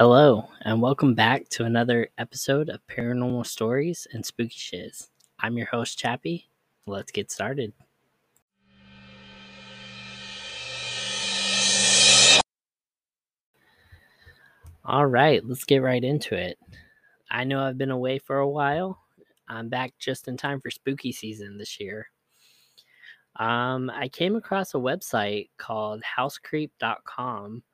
Hello, and welcome back to another episode of Paranormal Stories and Spooky Shiz. I'm your host, Chappie. Let's get started. All right, let's get right into it. I know I've been away for a while. I'm back just in time for spooky season this year. Um, I came across a website called housecreep.com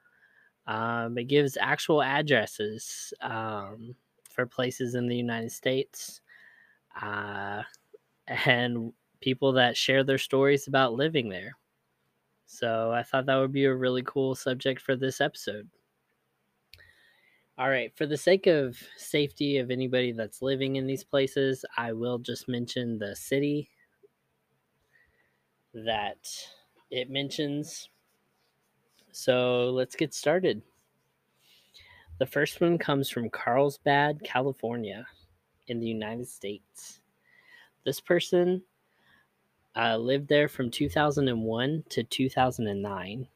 um, it gives actual addresses um, for places in the United States uh, and people that share their stories about living there. So I thought that would be a really cool subject for this episode. All right, for the sake of safety of anybody that's living in these places, I will just mention the city that it mentions so let's get started. The first one comes from Carlsbad, California, in the United States. This person uh, lived there from 2001 to 2009.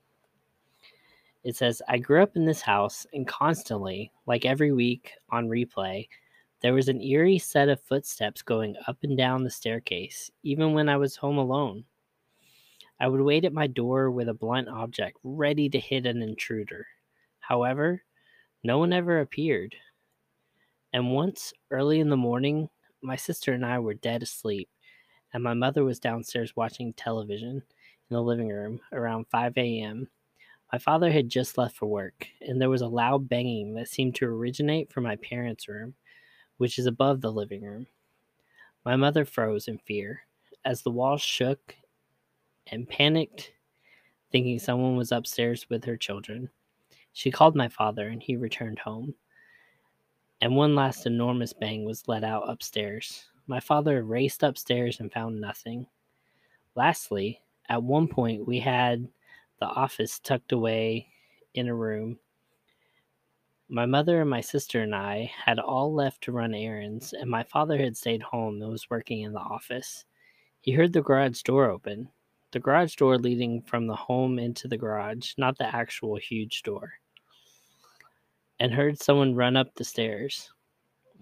It says, I grew up in this house, and constantly, like every week on replay, there was an eerie set of footsteps going up and down the staircase, even when I was home alone. I would wait at my door with a blunt object ready to hit an intruder. However, no one ever appeared. And once, early in the morning, my sister and I were dead asleep, and my mother was downstairs watching television in the living room around 5 a.m. My father had just left for work, and there was a loud banging that seemed to originate from my parents' room, which is above the living room. My mother froze in fear as the walls shook and panicked, thinking someone was upstairs with her children. She called my father, and he returned home. And one last enormous bang was let out upstairs. My father raced upstairs and found nothing. Lastly, at one point, we had the office tucked away in a room. My mother and my sister and I had all left to run errands, and my father had stayed home and was working in the office. He heard the garage door open, the garage door leading from the home into the garage, not the actual huge door, and heard someone run up the stairs.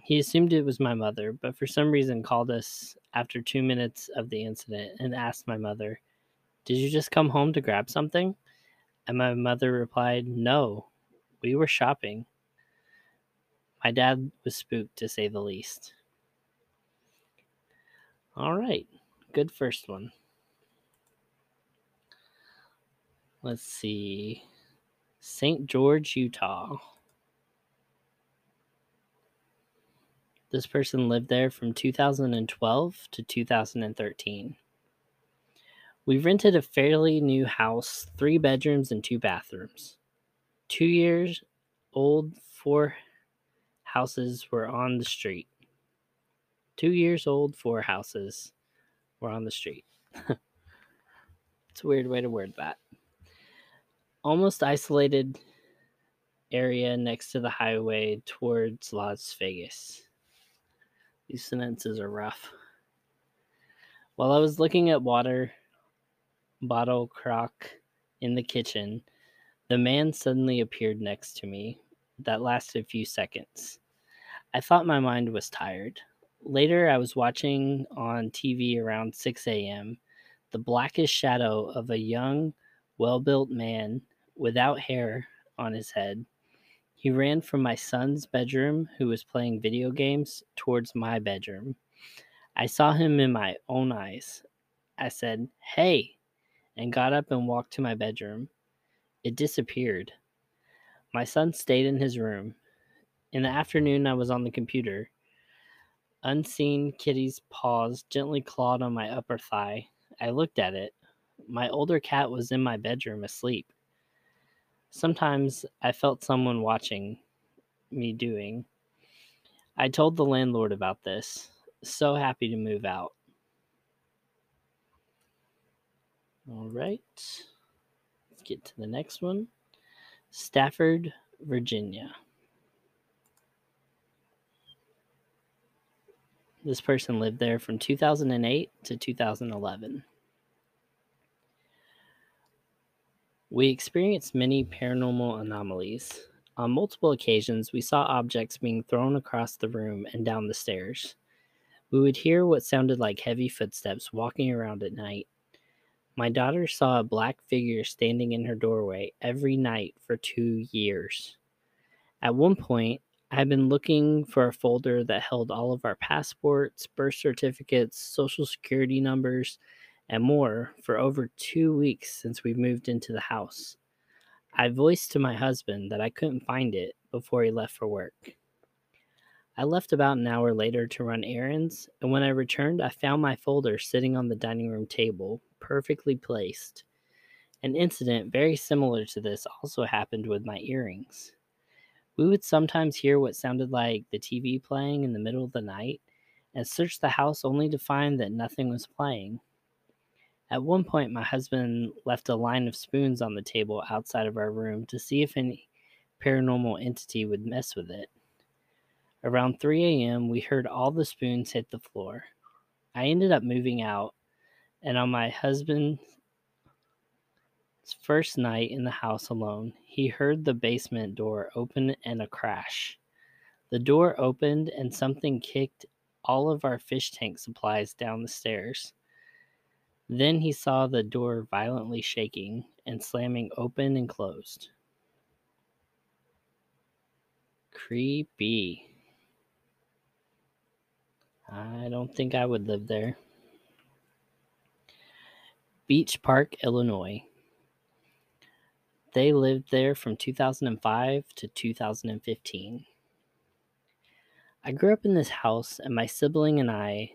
He assumed it was my mother, but for some reason called us after two minutes of the incident and asked my mother, Did you just come home to grab something? And my mother replied, No, we were shopping. My dad was spooked to say the least. All right, good first one. Let's see. St. George, Utah. This person lived there from 2012 to 2013. We rented a fairly new house, three bedrooms and two bathrooms. Two years old, four houses were on the street. Two years old, four houses were on the street. it's a weird way to word that almost isolated area next to the highway towards Las Vegas. These sentences are rough. While I was looking at water bottle crock in the kitchen, the man suddenly appeared next to me. That lasted a few seconds. I thought my mind was tired. Later, I was watching on TV around 6 a.m. the blackest shadow of a young, well built man without hair on his head. He ran from my son's bedroom, who was playing video games, towards my bedroom. I saw him in my own eyes. I said, Hey, and got up and walked to my bedroom. It disappeared. My son stayed in his room. In the afternoon, I was on the computer. Unseen kitty's paws gently clawed on my upper thigh. I looked at it. My older cat was in my bedroom asleep. Sometimes I felt someone watching me doing. I told the landlord about this. So happy to move out. All right. Let's get to the next one. Stafford, Virginia. This person lived there from 2008 to 2011. We experienced many paranormal anomalies. On multiple occasions, we saw objects being thrown across the room and down the stairs. We would hear what sounded like heavy footsteps walking around at night. My daughter saw a black figure standing in her doorway every night for two years. At one point, I had been looking for a folder that held all of our passports, birth certificates, social security numbers, and more for over two weeks since we moved into the house. I voiced to my husband that I couldn't find it before he left for work. I left about an hour later to run errands, and when I returned, I found my folder sitting on the dining room table, perfectly placed. An incident very similar to this also happened with my earrings. We would sometimes hear what sounded like the TV playing in the middle of the night and search the house only to find that nothing was playing. At one point, my husband left a line of spoons on the table outside of our room to see if any paranormal entity would mess with it. Around 3 a.m., we heard all the spoons hit the floor. I ended up moving out, and on my husband's first night in the house alone, he heard the basement door open and a crash. The door opened, and something kicked all of our fish tank supplies down the stairs. Then he saw the door violently shaking and slamming open and closed. Creepy. I don't think I would live there. Beach Park, Illinois. They lived there from 2005 to 2015. I grew up in this house, and my sibling and I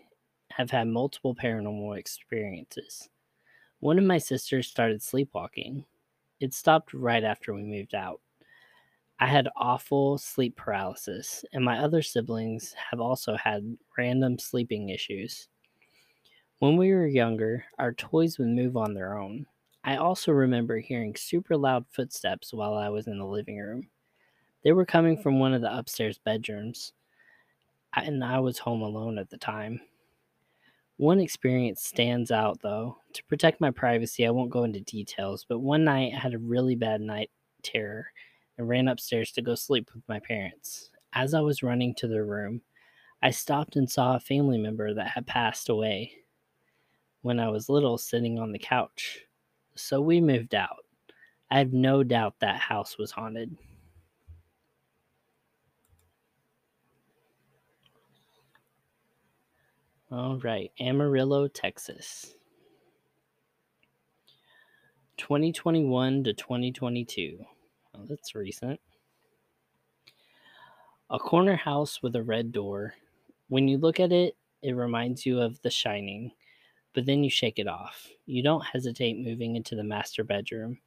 have had multiple paranormal experiences. One of my sisters started sleepwalking. It stopped right after we moved out. I had awful sleep paralysis, and my other siblings have also had random sleeping issues. When we were younger, our toys would move on their own. I also remember hearing super loud footsteps while I was in the living room. They were coming from one of the upstairs bedrooms, and I was home alone at the time. One experience stands out though. To protect my privacy, I won't go into details, but one night I had a really bad night terror and ran upstairs to go sleep with my parents. As I was running to their room, I stopped and saw a family member that had passed away when I was little sitting on the couch. So we moved out. I have no doubt that house was haunted. All right, Amarillo, Texas. 2021 to 2022. Oh, that's recent. A corner house with a red door. When you look at it, it reminds you of The Shining, but then you shake it off. You don't hesitate moving into the master bedroom.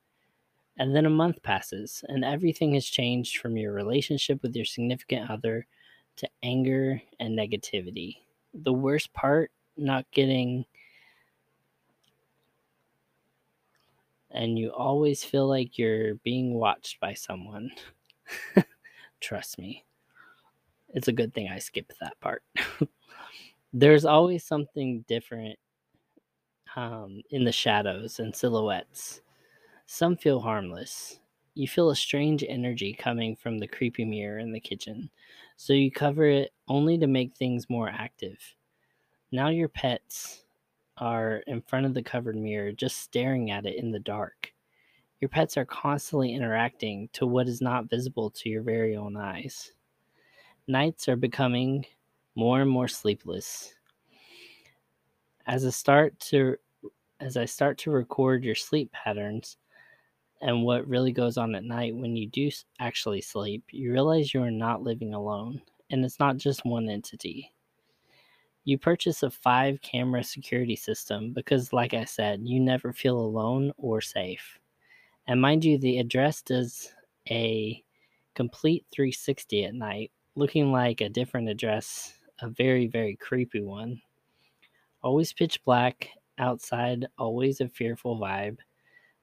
And then a month passes, and everything has changed from your relationship with your significant other to anger and negativity the worst part not getting and you always feel like you're being watched by someone. Trust me. It's a good thing I skipped that part. There's always something different um, in the shadows and silhouettes. Some feel harmless. You feel a strange energy coming from the creepy mirror in the kitchen so you cover it only to make things more active. Now your pets are in front of the covered mirror, just staring at it in the dark. Your pets are constantly interacting to what is not visible to your very own eyes. Nights are becoming more and more sleepless. As I start to as I start to record your sleep patterns, and what really goes on at night when you do actually sleep, you realize you are not living alone, and it's not just one entity. You purchase a five camera security system because, like I said, you never feel alone or safe. And mind you, the address does a complete 360 at night, looking like a different address, a very, very creepy one. Always pitch black, outside, always a fearful vibe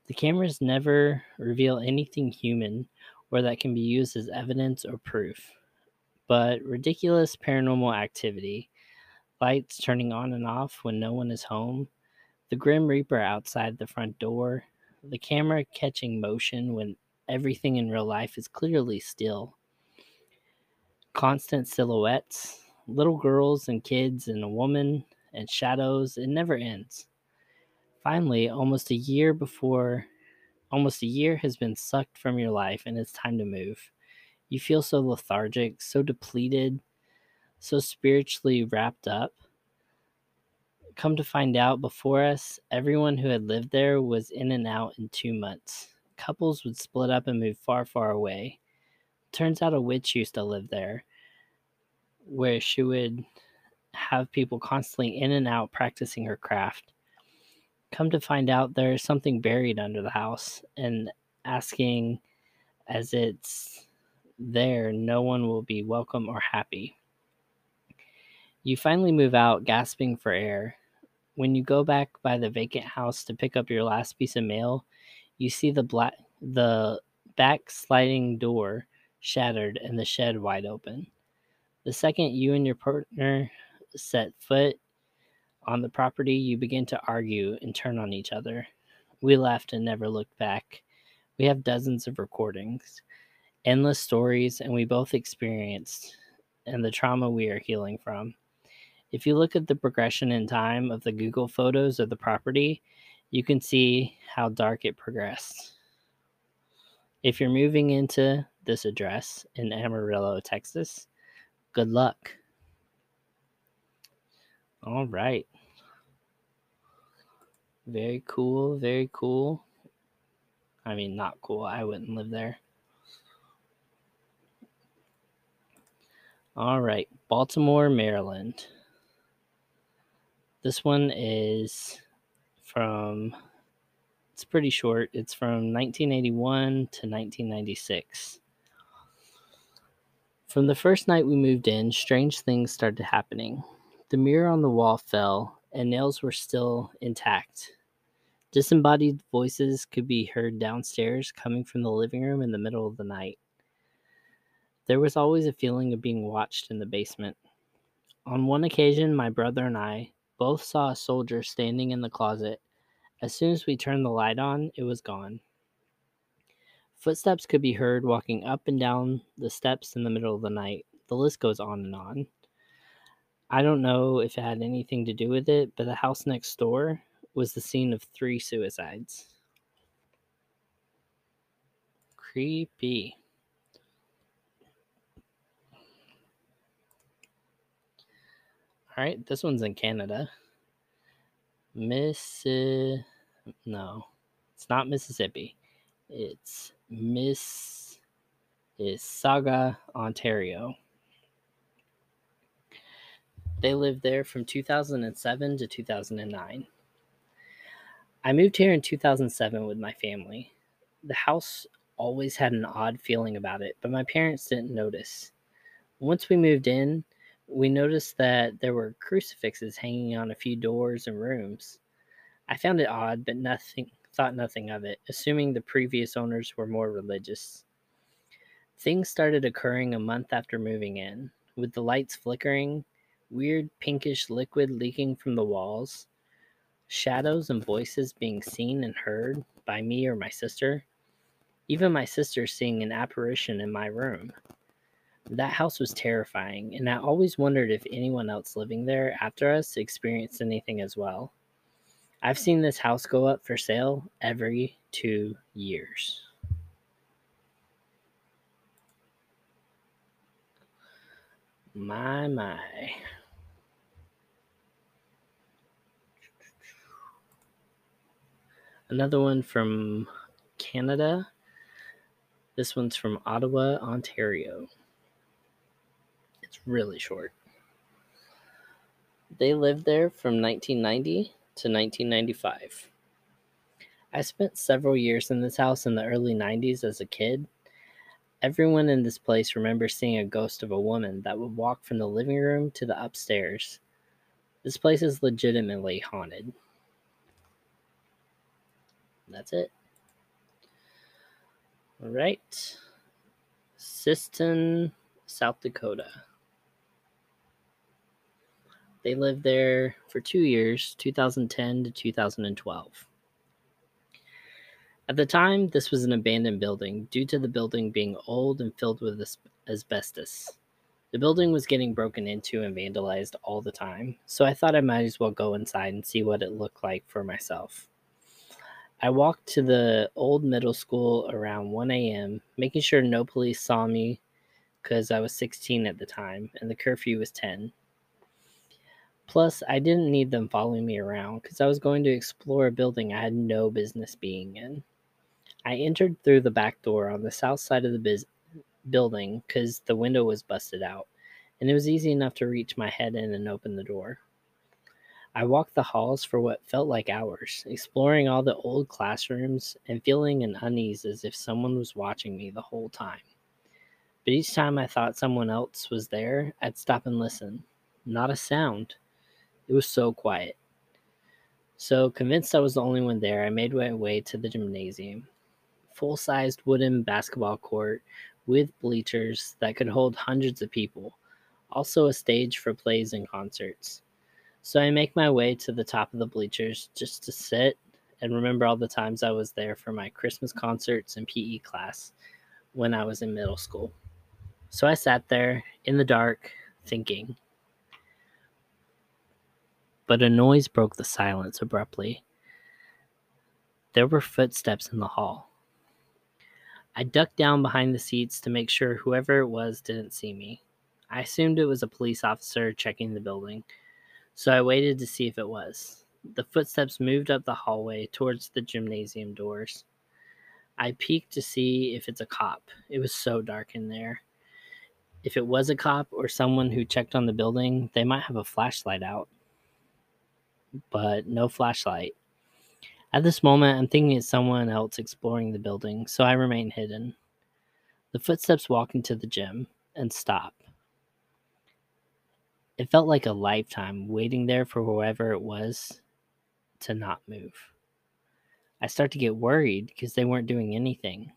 the cameras never reveal anything human or that can be used as evidence or proof, but ridiculous paranormal activity, lights turning on and off when no one is home, the Grim Reaper outside the front door, the camera catching motion when everything in real life is clearly still. Constant silhouettes, little girls and kids and a woman and shadows, it never ends. Finally, almost a year before, almost a year has been sucked from your life and it's time to move. You feel so lethargic, so depleted, so spiritually wrapped up. Come to find out, before us, everyone who had lived there was in and out in two months. Couples would split up and move far, far away. Turns out a witch used to live there, where she would have people constantly in and out practicing her craft. Come to find out, there is something buried under the house, and asking as it's there, no one will be welcome or happy. You finally move out, gasping for air. When you go back by the vacant house to pick up your last piece of mail, you see the black the back sliding door shattered and the shed wide open. The second you and your partner set foot on the property, you begin to argue and turn on each other. We left and never looked back. We have dozens of recordings, endless stories, and we both experienced and the trauma we are healing from. If you look at the progression in time of the Google photos of the property, you can see how dark it progressed. If you're moving into this address in Amarillo, Texas, good luck. All right. Very cool, very cool. I mean, not cool. I wouldn't live there. All right, Baltimore, Maryland. This one is from, it's pretty short. It's from 1981 to 1996. From the first night we moved in, strange things started happening. The mirror on the wall fell, and nails were still intact. Disembodied voices could be heard downstairs coming from the living room in the middle of the night. There was always a feeling of being watched in the basement. On one occasion, my brother and I both saw a soldier standing in the closet. As soon as we turned the light on, it was gone. Footsteps could be heard walking up and down the steps in the middle of the night. The list goes on and on. I don't know if it had anything to do with it, but the house next door was the scene of three suicides. Creepy. All right, this one's in Canada. Miss, no, it's not Mississippi. It's Miss is Saga, Ontario. They lived there from 2007 to 2009. I moved here in 2007 with my family. The house always had an odd feeling about it, but my parents didn't notice. Once we moved in, we noticed that there were crucifixes hanging on a few doors and rooms. I found it odd, but nothing thought nothing of it, assuming the previous owners were more religious. Things started occurring a month after moving in, with the lights flickering, weird pinkish liquid leaking from the walls, shadows and voices being seen and heard by me or my sister, even my sister seeing an apparition in my room. That house was terrifying, and I always wondered if anyone else living there after us experienced anything as well. I've seen this house go up for sale every two years. My, my. Another one from Canada. This one's from Ottawa, Ontario really short. They lived there from 1990 to 1995. I spent several years in this house in the early 90s as a kid. Everyone in this place remembers seeing a ghost of a woman that would walk from the living room to the upstairs. This place is legitimately haunted. That's it. All right. Sisseton, South Dakota. They lived there for two years, 2010 to 2012. At the time, this was an abandoned building due to the building being old and filled with asbestos. The building was getting broken into and vandalized all the time, so I thought I might as well go inside and see what it looked like for myself. I walked to the old middle school around 1 a.m., making sure no police saw me because I was 16 at the time and the curfew was 10. Plus, I didn't need them following me around because I was going to explore a building I had no business being in. I entered through the back door on the south side of the biz- building because the window was busted out, and it was easy enough to reach my head in and open the door. I walked the halls for what felt like hours, exploring all the old classrooms and feeling an unease as if someone was watching me the whole time. But each time I thought someone else was there, I'd stop and listen. Not a sound. It was so quiet. So, convinced I was the only one there, I made my way to the gymnasium. Full sized wooden basketball court with bleachers that could hold hundreds of people, also a stage for plays and concerts. So, I make my way to the top of the bleachers just to sit and remember all the times I was there for my Christmas concerts and PE class when I was in middle school. So, I sat there in the dark thinking but a noise broke the silence abruptly. There were footsteps in the hall. I ducked down behind the seats to make sure whoever it was didn't see me. I assumed it was a police officer checking the building, so I waited to see if it was. The footsteps moved up the hallway towards the gymnasium doors. I peeked to see if it's a cop. It was so dark in there. If it was a cop or someone who checked on the building, they might have a flashlight out but no flashlight. At this moment, I'm thinking it's someone else exploring the building, so I remain hidden. The footsteps walk into the gym and stop. It felt like a lifetime waiting there for whoever it was to not move. I start to get worried because they weren't doing anything.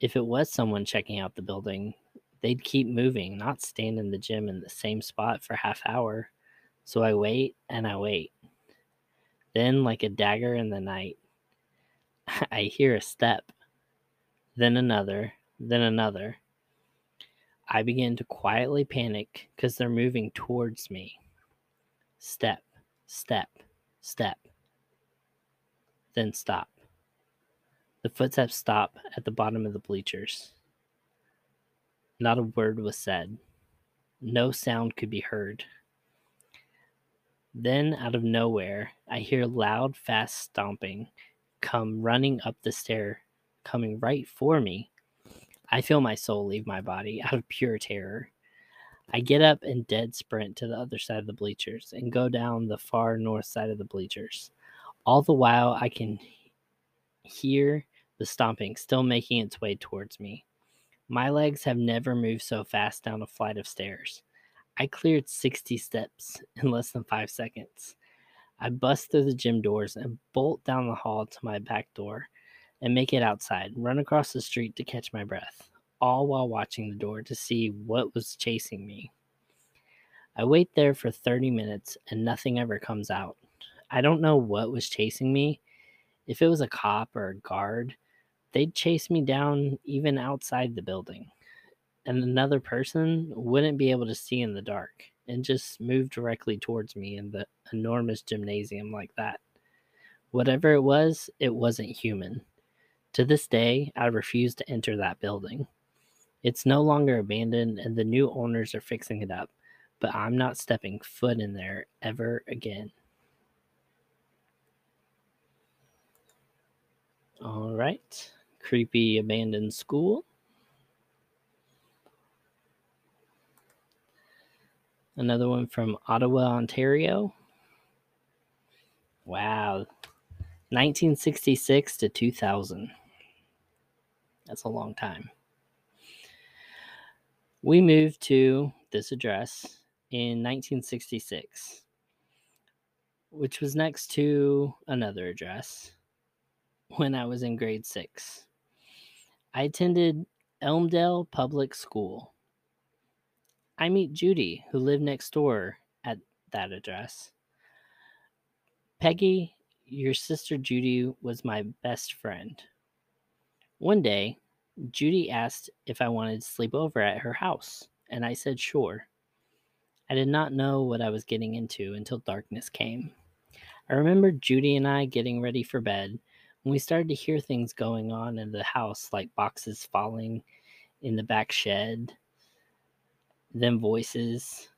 If it was someone checking out the building, they'd keep moving, not stand in the gym in the same spot for half hour. So I wait and I wait. Then, like a dagger in the night, I hear a step, then another, then another. I begin to quietly panic because they're moving towards me. Step, step, step. Then stop. The footsteps stop at the bottom of the bleachers. Not a word was said. No sound could be heard. Then, out of nowhere, I hear loud, fast stomping come running up the stair, coming right for me. I feel my soul leave my body out of pure terror. I get up and dead sprint to the other side of the bleachers and go down the far north side of the bleachers. All the while, I can hear the stomping still making its way towards me. My legs have never moved so fast down a flight of stairs. I cleared 60 steps in less than five seconds. I bust through the gym doors and bolt down the hall to my back door and make it outside, run across the street to catch my breath, all while watching the door to see what was chasing me. I wait there for 30 minutes and nothing ever comes out. I don't know what was chasing me. If it was a cop or a guard, they'd chase me down even outside the building and another person wouldn't be able to see in the dark and just move directly towards me in the enormous gymnasium like that. Whatever it was, it wasn't human. To this day, I refuse to enter that building. It's no longer abandoned and the new owners are fixing it up, but I'm not stepping foot in there ever again. All right. Creepy abandoned school. Another one from Ottawa, Ontario. Wow. 1966 to 2000. That's a long time. We moved to this address in 1966, which was next to another address when I was in grade six. I attended Elmdale Public School. I meet Judy, who lived next door at that address. Peggy Your sister Judy was my best friend. One day, Judy asked if I wanted to sleep over at her house, and I said sure. I did not know what I was getting into until darkness came. I remember Judy and I getting ready for bed when we started to hear things going on in the house, like boxes falling in the back shed, then voices.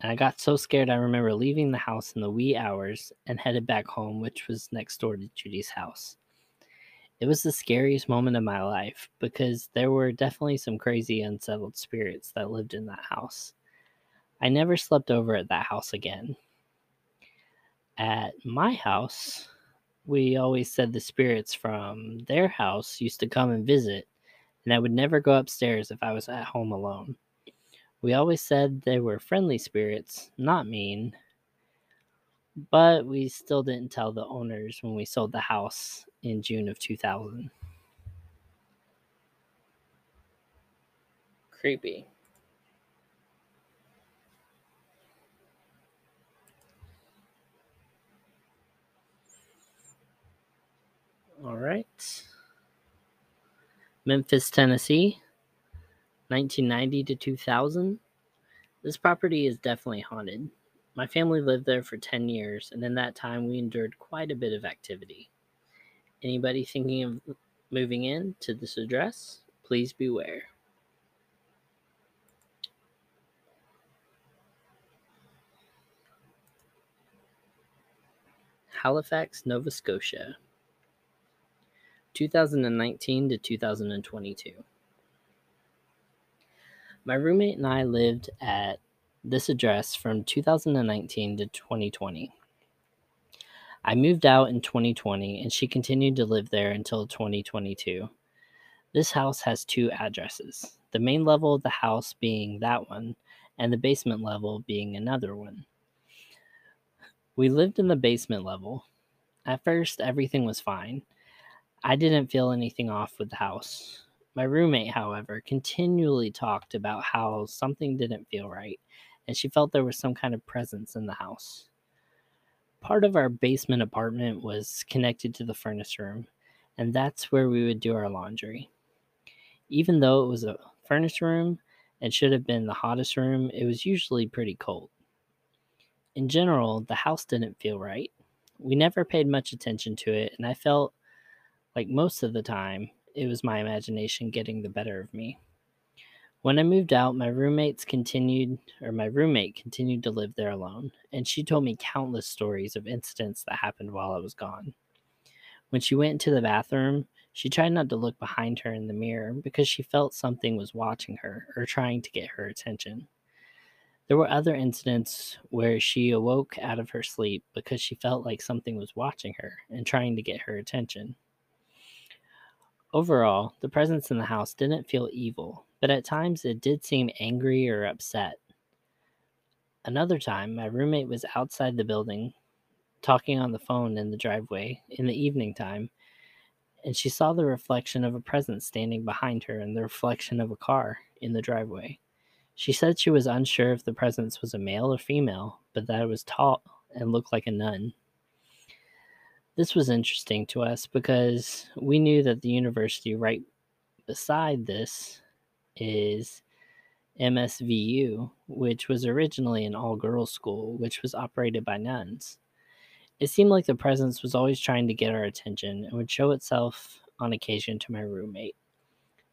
And I got so scared I remember leaving the house in the wee hours and headed back home, which was next door to Judy's house. It was the scariest moment of my life because there were definitely some crazy unsettled spirits that lived in that house. I never slept over at that house again. At my house, we always said the spirits from their house used to come and visit, and I would never go upstairs if I was at home alone. We always said they were friendly spirits, not mean, but we still didn't tell the owners when we sold the house in June of 2000. Creepy. All right. Memphis, Tennessee, 1990 to 2000. This property is definitely haunted. My family lived there for 10 years, and in that time, we endured quite a bit of activity. Anybody thinking of moving in to this address, please beware. Halifax, Nova Scotia, 2019 to 2022. My roommate and I lived at this address from 2019 to 2020. I moved out in 2020 and she continued to live there until 2022. This house has two addresses the main level of the house being that one, and the basement level being another one. We lived in the basement level. At first, everything was fine. I didn't feel anything off with the house. My roommate, however, continually talked about how something didn't feel right, and she felt there was some kind of presence in the house. Part of our basement apartment was connected to the furnace room, and that's where we would do our laundry. Even though it was a furnace room and should have been the hottest room, it was usually pretty cold. In general, the house didn't feel right. We never paid much attention to it, and I felt like most of the time it was my imagination getting the better of me. When I moved out, my roommates continued, or my roommate continued to live there alone, and she told me countless stories of incidents that happened while I was gone. When she went into the bathroom, she tried not to look behind her in the mirror because she felt something was watching her or trying to get her attention. There were other incidents where she awoke out of her sleep because she felt like something was watching her and trying to get her attention. Overall, the presence in the house didn't feel evil, but at times it did seem angry or upset. Another time, my roommate was outside the building talking on the phone in the driveway in the evening time, and she saw the reflection of a presence standing behind her and the reflection of a car in the driveway. She said she was unsure if the presence was a male or female, but that it was tall and looked like a nun. This was interesting to us because we knew that the university right beside this is MSVU, which was originally an all girls school, which was operated by nuns. It seemed like the presence was always trying to get our attention and would show itself on occasion to my roommate.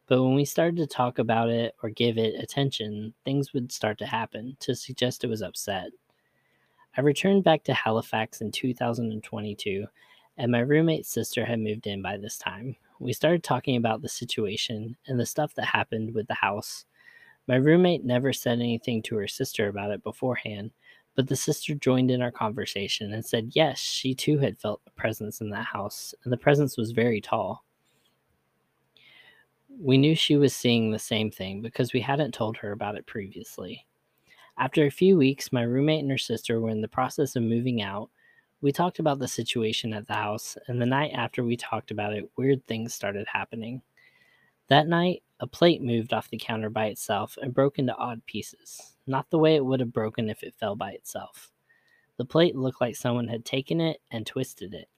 But when we started to talk about it or give it attention, things would start to happen to suggest it was upset. I returned back to Halifax in 2022, and my roommate's sister had moved in by this time, we started talking about the situation and the stuff that happened with the house. My roommate never said anything to her sister about it beforehand, but the sister joined in our conversation and said yes, she too had felt a presence in that house, and the presence was very tall. We knew she was seeing the same thing because we hadn't told her about it previously. After a few weeks, my roommate and her sister were in the process of moving out, we talked about the situation at the house, and the night after we talked about it, weird things started happening. That night, a plate moved off the counter by itself and broke into odd pieces, not the way it would have broken if it fell by itself. The plate looked like someone had taken it and twisted it,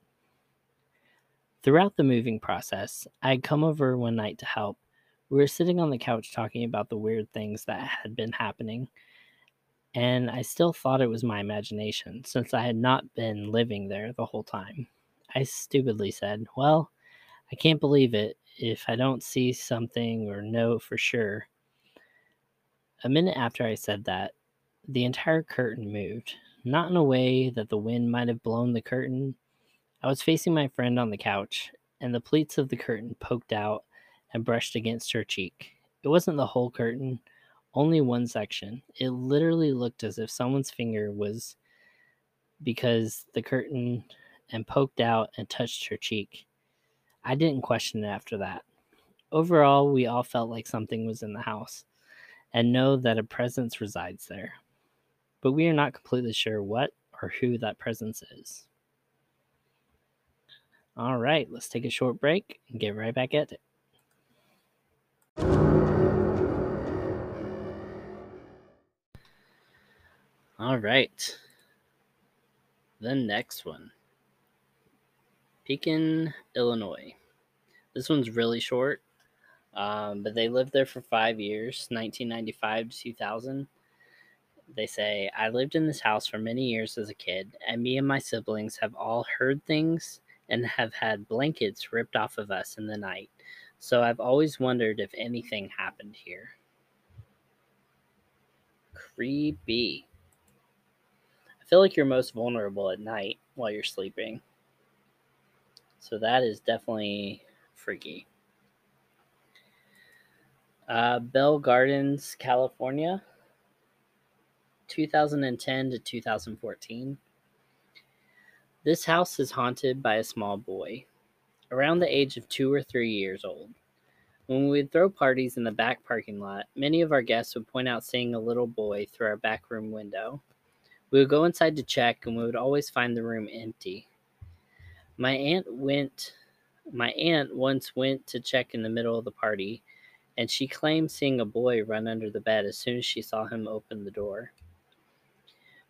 Throughout the moving process, I had come over one night to help. We were sitting on the couch talking about the weird things that had been happening, and I still thought it was my imagination since I had not been living there the whole time. I stupidly said, Well, I can't believe it if I don't see something or know for sure. A minute after I said that, the entire curtain moved, not in a way that the wind might have blown the curtain. I was facing my friend on the couch, and the pleats of the curtain poked out and brushed against her cheek. It wasn't the whole curtain, only one section. It literally looked as if someone's finger was because the curtain and poked out and touched her cheek. I didn't question it after that. Overall, we all felt like something was in the house and know that a presence resides there. But we are not completely sure what or who that presence is. All right, let's take a short break and get right back at it. All right. The next one Pekin, Illinois. This one's really short, um, but they lived there for five years 1995 to 2000. They say, I lived in this house for many years as a kid, and me and my siblings have all heard things and have had blankets ripped off of us in the night. So I've always wondered if anything happened here. Creepy. I feel like you're most vulnerable at night while you're sleeping. So that is definitely freaky. Uh, Bell Gardens, California, 2010 to 2014. This house is haunted by a small boy, around the age of two or three years old. When we would throw parties in the back parking lot, many of our guests would point out seeing a little boy through our back room window. We would go inside to check, and we would always find the room empty. My aunt went my aunt once went to check in the middle of the party, and she claimed seeing a boy run under the bed as soon as she saw him open the door.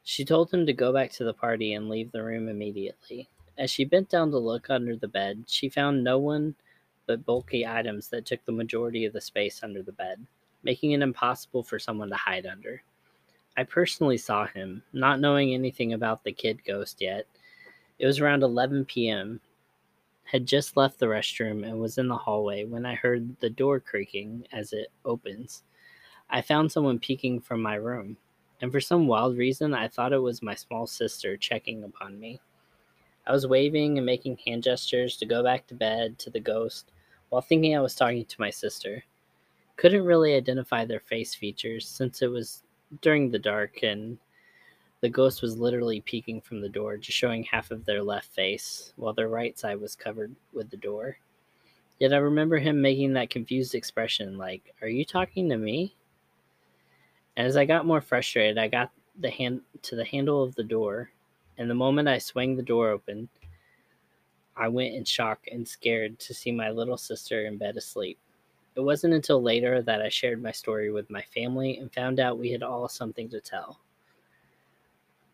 She told him to go back to the party and leave the room immediately. As she bent down to look under the bed, she found no one but bulky items that took the majority of the space under the bed, making it impossible for someone to hide under. I personally saw him, not knowing anything about the kid ghost yet. It was around 11 p.m. Had just left the restroom and was in the hallway when I heard the door creaking as it opens. I found someone peeking from my room and for some wild reason, I thought it was my small sister checking upon me. I was waving and making hand gestures to go back to bed to the ghost while thinking I was talking to my sister. Couldn't really identify their face features since it was during the dark and the ghost was literally peeking from the door, just showing half of their left face, while their right side was covered with the door. Yet I remember him making that confused expression like, Are you talking to me? As I got more frustrated, I got the hand to the handle of the door, and the moment I swung the door open, I went in shock and scared to see my little sister in bed asleep. It wasn't until later that I shared my story with my family and found out we had all something to tell.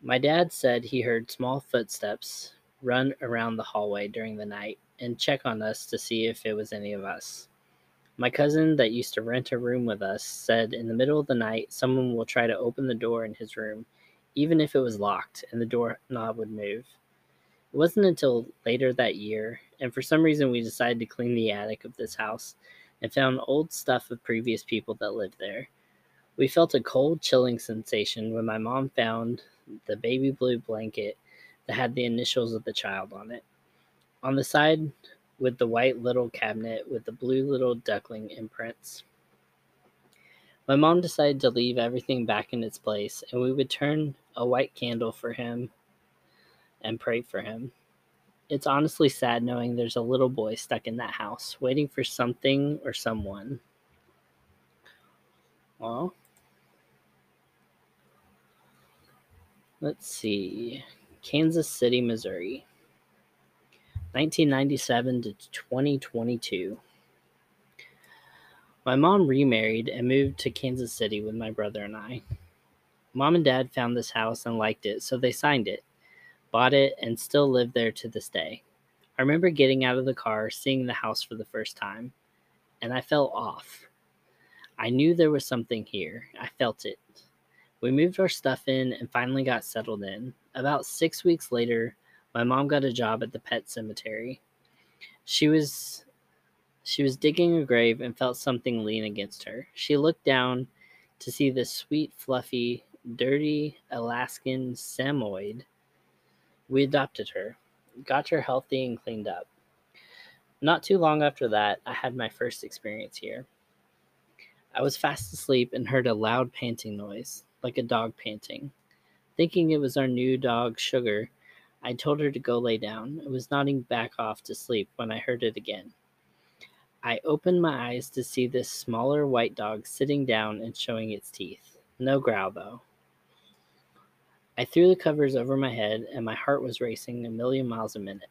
My dad said he heard small footsteps run around the hallway during the night and check on us to see if it was any of us. My cousin that used to rent a room with us said in the middle of the night someone will try to open the door in his room, even if it was locked and the doorknob would move. It wasn't until later that year, and for some reason we decided to clean the attic of this house and found old stuff of previous people that lived there. We felt a cold, chilling sensation when my mom found the baby blue blanket that had the initials of the child on it. On the side with the white little cabinet with the blue little duckling imprints. My mom decided to leave everything back in its place, and we would turn a white candle for him and pray for him. It's honestly sad knowing there's a little boy stuck in that house, waiting for something or someone. Well, let's see. Kansas City, Missouri. 1997 to 2022. My mom remarried and moved to Kansas City with my brother and I. Mom and dad found this house and liked it, so they signed it, bought it, and still live there to this day. I remember getting out of the car, seeing the house for the first time, and I fell off. I knew there was something here. I felt it. We moved our stuff in and finally got settled in. About six weeks later, my mom got a job at the pet cemetery. She was she was digging a grave and felt something lean against her. She looked down to see this sweet, fluffy, dirty Alaskan Samoyed. We adopted her, got her healthy and cleaned up. Not too long after that, I had my first experience here. I was fast asleep and heard a loud panting noise, like a dog panting. Thinking it was our new dog, Sugar, I told her to go lay down and was nodding back off to sleep when I heard it again. I opened my eyes to see this smaller white dog sitting down and showing its teeth. No growl, though. I threw the covers over my head and my heart was racing a million miles a minute.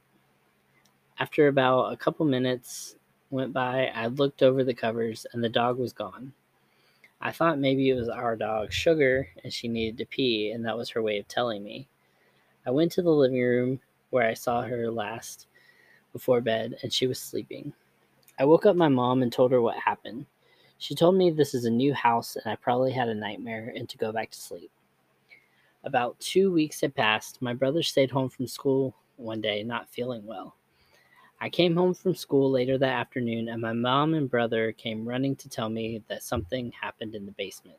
After about a couple minutes went by, I looked over the covers and the dog was gone. I thought maybe it was our dog, Sugar, and she needed to pee, and that was her way of telling me. I went to the living room where I saw her last before bed, and she was sleeping. I woke up my mom and told her what happened. She told me this is a new house and I probably had a nightmare and to go back to sleep. About two weeks had passed. My brother stayed home from school one day, not feeling well. I came home from school later that afternoon, and my mom and brother came running to tell me that something happened in the basement.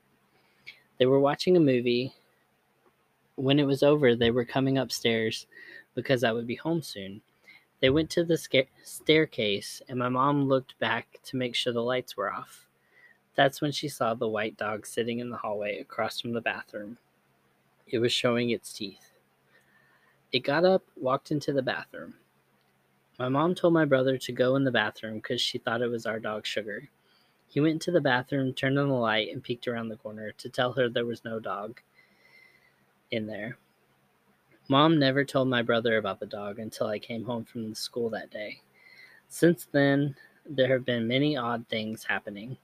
They were watching a movie when it was over, they were coming upstairs because I would be home soon. They went to the sca- staircase, and my mom looked back to make sure the lights were off. That's when she saw the white dog sitting in the hallway across from the bathroom. It was showing its teeth. It got up, walked into the bathroom. My mom told my brother to go in the bathroom because she thought it was our dog Sugar. He went into the bathroom, turned on the light, and peeked around the corner to tell her there was no dog in there. Mom never told my brother about the dog until I came home from the school that day. Since then, there have been many odd things happening.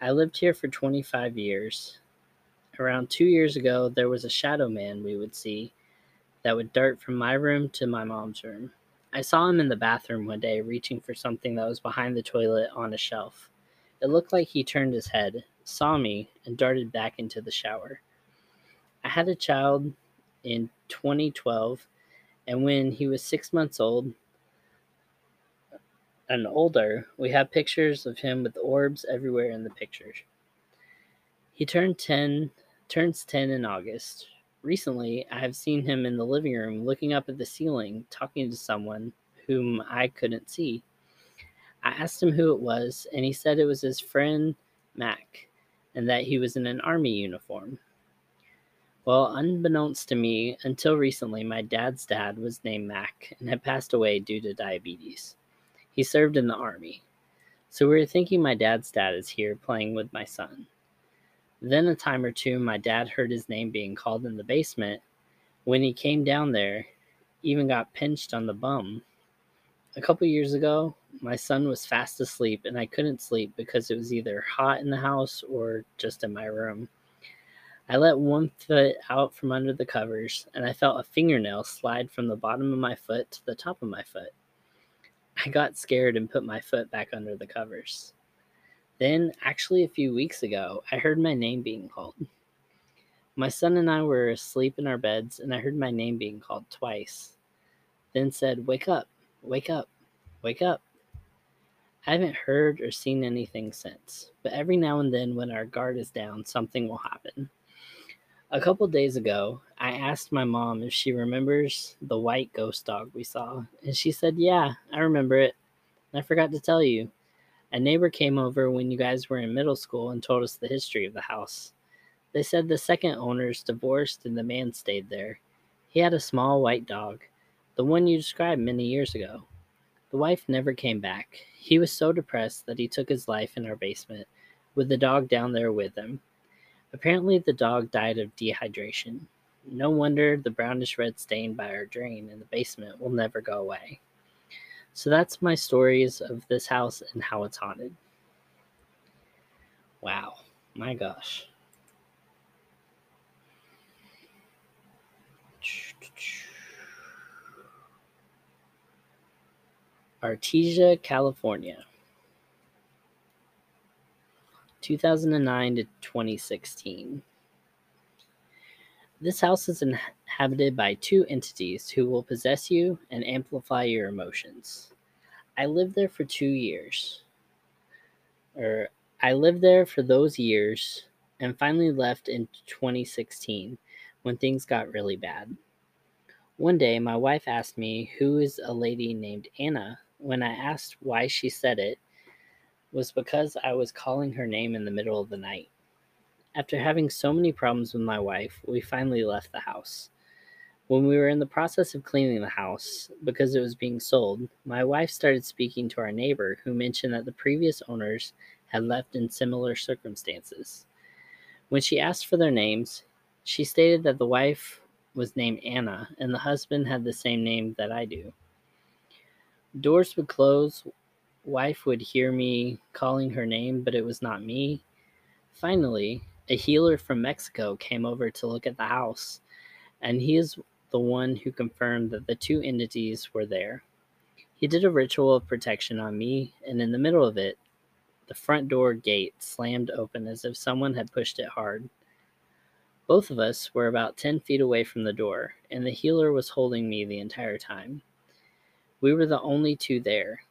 I lived here for 25 years. Around two years ago, there was a shadow man we would see that would dart from my room to my mom's room. I saw him in the bathroom one day reaching for something that was behind the toilet on a shelf. It looked like he turned his head, saw me, and darted back into the shower. I had a child in 2012, and when he was six months old and older, we have pictures of him with orbs everywhere in the pictures. He turned 10, turns 10 in August. Recently, I have seen him in the living room looking up at the ceiling, talking to someone whom I couldn't see. I asked him who it was, and he said it was his friend Mac, and that he was in an army uniform. Well, unbeknownst to me, until recently, my dad's dad was named Mac and had passed away due to diabetes. He served in the army. So we were thinking my dad's dad is here playing with my son. Then, a time or two, my dad heard his name being called in the basement. When he came down there, even got pinched on the bum. A couple years ago, my son was fast asleep and I couldn't sleep because it was either hot in the house or just in my room. I let one foot out from under the covers, and I felt a fingernail slide from the bottom of my foot to the top of my foot. I got scared and put my foot back under the covers. Then, actually, a few weeks ago, I heard my name being called. My son and I were asleep in our beds, and I heard my name being called twice. Then said, Wake up, wake up, wake up. I haven't heard or seen anything since, but every now and then, when our guard is down, something will happen. A couple days ago, I asked my mom if she remembers the white ghost dog we saw, and she said, Yeah, I remember it. I forgot to tell you. A neighbor came over when you guys were in middle school and told us the history of the house. They said the second owners divorced and the man stayed there. He had a small white dog, the one you described many years ago. The wife never came back. He was so depressed that he took his life in our basement, with the dog down there with him. Apparently, the dog died of dehydration. No wonder the brownish red stain by our drain in the basement will never go away. So that's my stories of this house and how it's haunted. Wow, my gosh. Artesia, California. 2009 to 2016. This house is inhabited by two entities who will possess you and amplify your emotions. I lived there for two years. Or I lived there for those years and finally left in 2016 when things got really bad. One day, my wife asked me who is a lady named Anna. When I asked why she said it, was because I was calling her name in the middle of the night. After having so many problems with my wife, we finally left the house. When we were in the process of cleaning the house, because it was being sold, my wife started speaking to our neighbor who mentioned that the previous owners had left in similar circumstances. When she asked for their names, she stated that the wife was named Anna and the husband had the same name that I do. Doors would close, wife would hear me calling her name, but it was not me. Finally, a healer from Mexico came over to look at the house, and he is the one who confirmed that the two entities were there. He did a ritual of protection on me, and in the middle of it, the front door gate slammed open as if someone had pushed it hard. Both of us were about 10 feet away from the door, and the healer was holding me the entire time. We were the only two there.